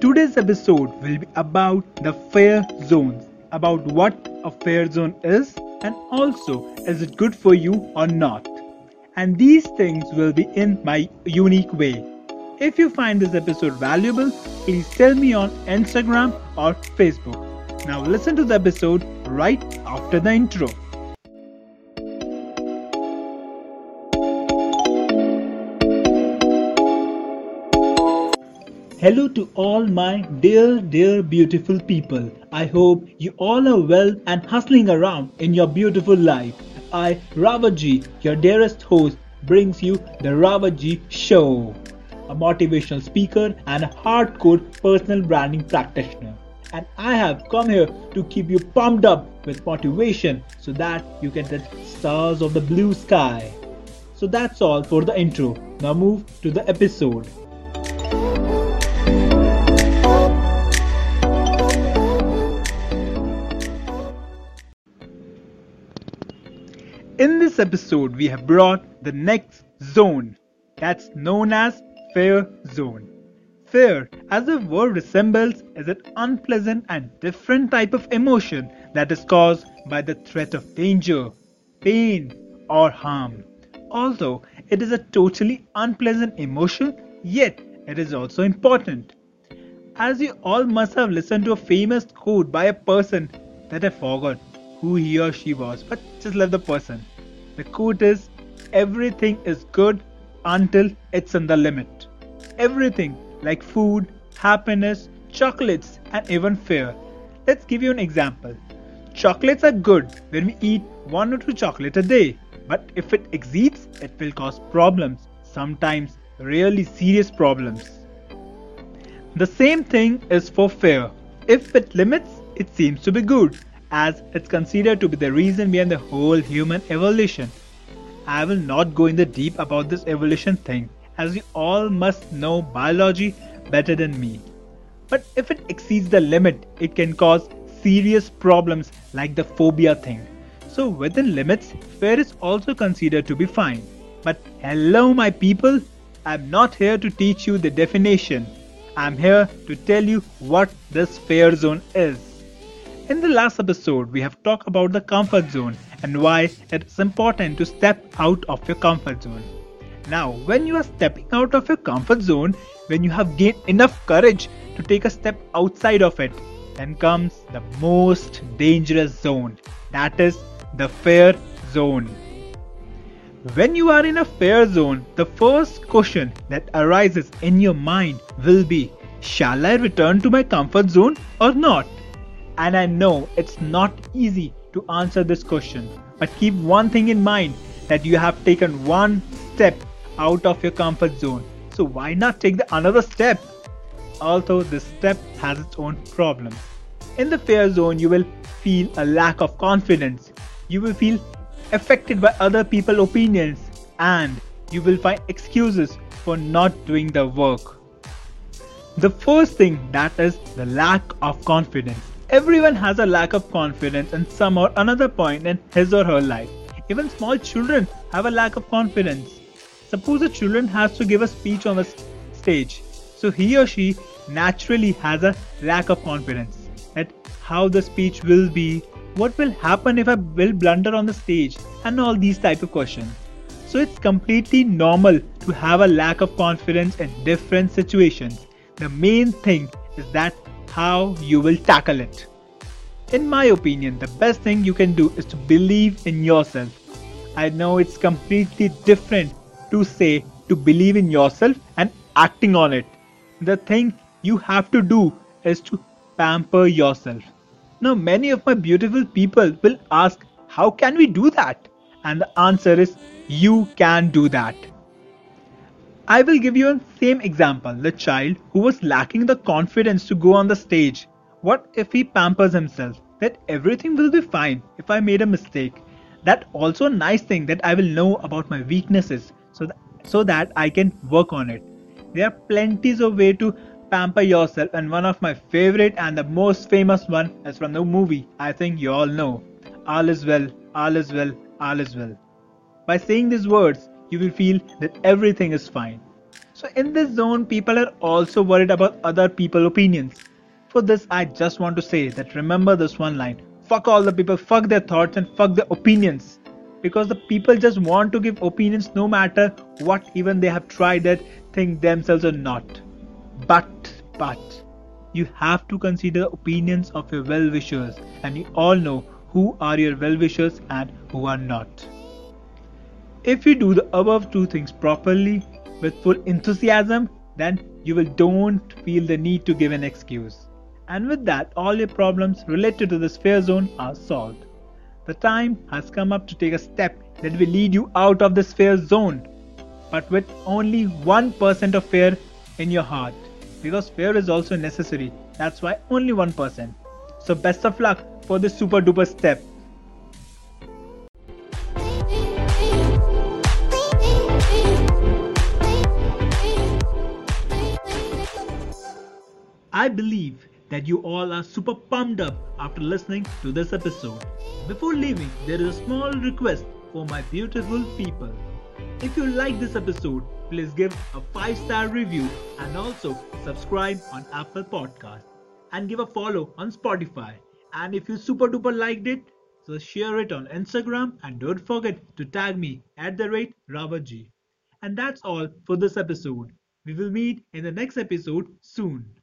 Today's episode will be about the fear zones, about what a fear zone is, and also is it good for you or not. And these things will be in my unique way. If you find this episode valuable, please tell me on Instagram or Facebook. Now listen to the episode right after the intro. Hello to all my dear, dear, beautiful people. I hope you all are well and hustling around in your beautiful life. I, Ravaji, your dearest host, brings you the Ravaji Show, a motivational speaker and a hardcore personal branding practitioner. And I have come here to keep you pumped up with motivation so that you can touch stars of the blue sky. So that's all for the intro. Now move to the episode. This episode, we have brought the next zone that's known as fear zone. Fear, as the word resembles, is an unpleasant and different type of emotion that is caused by the threat of danger, pain, or harm. Although it is a totally unpleasant emotion, yet it is also important. As you all must have listened to a famous quote by a person that I forgot who he or she was, but just let the person. The quote is Everything is good until it's in the limit. Everything like food, happiness, chocolates, and even fear. Let's give you an example. Chocolates are good when we eat one or two chocolates a day, but if it exceeds, it will cause problems, sometimes really serious problems. The same thing is for fear. If it limits, it seems to be good, as it's considered to be the reason behind the whole human evolution. I will not go in the deep about this evolution thing, as you all must know biology better than me. But if it exceeds the limit, it can cause serious problems like the phobia thing. So within limits, fear is also considered to be fine. But hello my people, I'm not here to teach you the definition. I'm here to tell you what this fear zone is. In the last episode, we have talked about the comfort zone and why it is important to step out of your comfort zone. Now, when you are stepping out of your comfort zone, when you have gained enough courage to take a step outside of it, then comes the most dangerous zone that is the fear zone. When you are in a fear zone, the first question that arises in your mind will be Shall I return to my comfort zone or not? And I know it's not easy to answer this question, but keep one thing in mind that you have taken one step out of your comfort zone. So why not take the another step? Although this step has its own problems. In the fear zone, you will feel a lack of confidence. You will feel affected by other people's opinions and you will find excuses for not doing the work. The first thing that is the lack of confidence. Everyone has a lack of confidence in some or another point in his or her life. Even small children have a lack of confidence. Suppose a children has to give a speech on a stage, so he or she naturally has a lack of confidence at how the speech will be, what will happen if I will blunder on the stage, and all these type of questions. So it's completely normal to have a lack of confidence in different situations. The main thing is that how you will tackle it. In my opinion, the best thing you can do is to believe in yourself. I know it's completely different to say to believe in yourself and acting on it. The thing you have to do is to pamper yourself. Now, many of my beautiful people will ask, How can we do that? And the answer is, You can do that. I will give you a same example the child who was lacking the confidence to go on the stage. What if he pampers himself? That everything will be fine if I made a mistake. That also a nice thing that I will know about my weaknesses so that, so that I can work on it. There are plenties of way to pamper yourself and one of my favorite and the most famous one is from the movie I think you all know. All is well, all is well, all is well. By saying these words, you will feel that everything is fine. So in this zone, people are also worried about other people's opinions. For this, I just want to say that remember this one line fuck all the people, fuck their thoughts, and fuck their opinions. Because the people just want to give opinions no matter what, even they have tried it, think themselves or not. But, but, you have to consider opinions of your well wishers, and you all know who are your well wishers and who are not. If you do the above two things properly, with full enthusiasm, then you will don't feel the need to give an excuse. And with that, all your problems related to the fear zone are solved. The time has come up to take a step that will lead you out of the fear zone, but with only 1% of fear in your heart. Because fear is also necessary, that's why only 1%. So, best of luck for this super duper step. I believe that you all are super pumped up after listening to this episode. Before leaving, there is a small request for my beautiful people. If you like this episode, please give a 5 star review and also subscribe on Apple Podcast and give a follow on Spotify. And if you super duper liked it, so share it on Instagram and don't forget to tag me at the rate Ravaji. And that's all for this episode. We will meet in the next episode soon.